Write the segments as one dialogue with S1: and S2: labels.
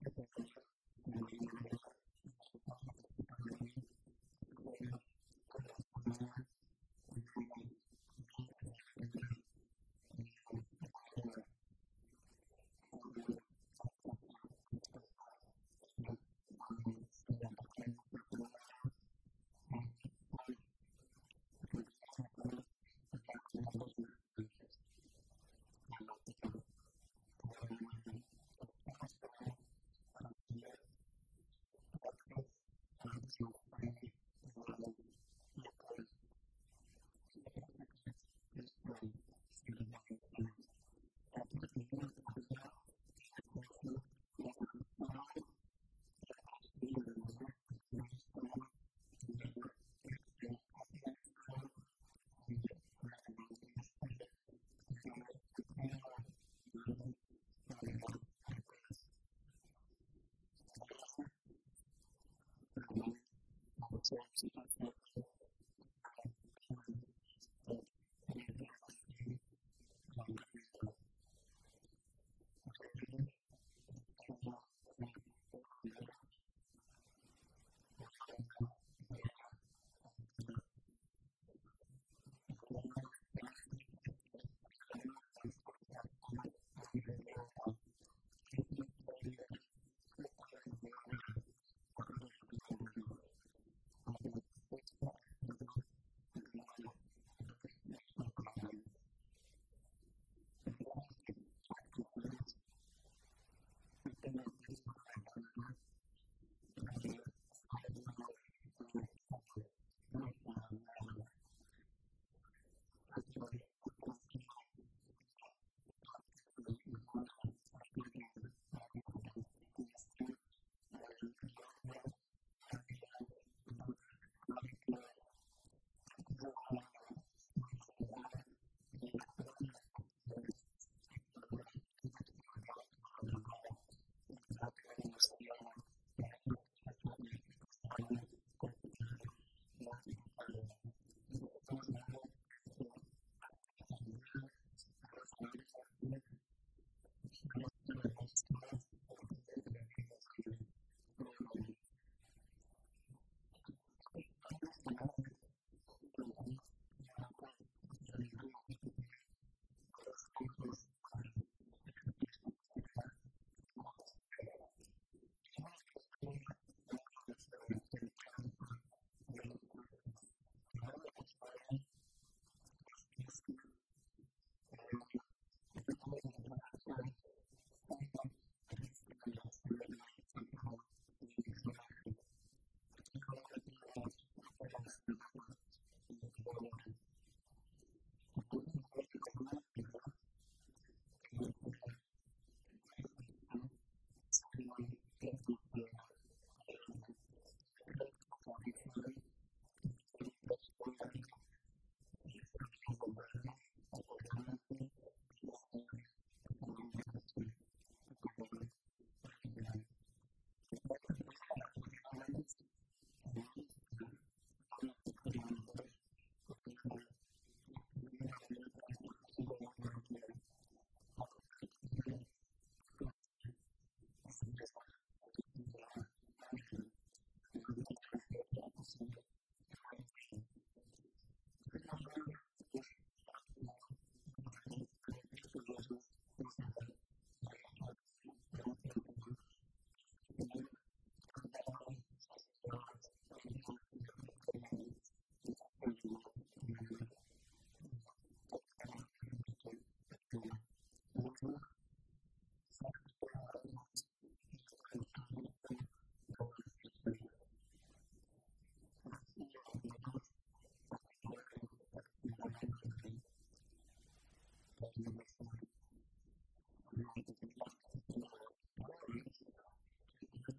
S1: 何?そうそん。You.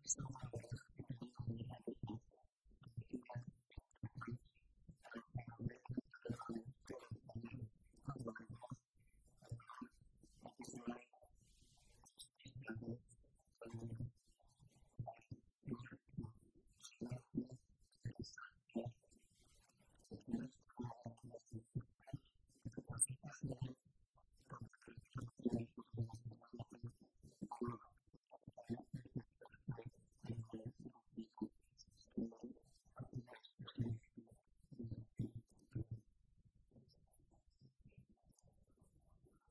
S1: So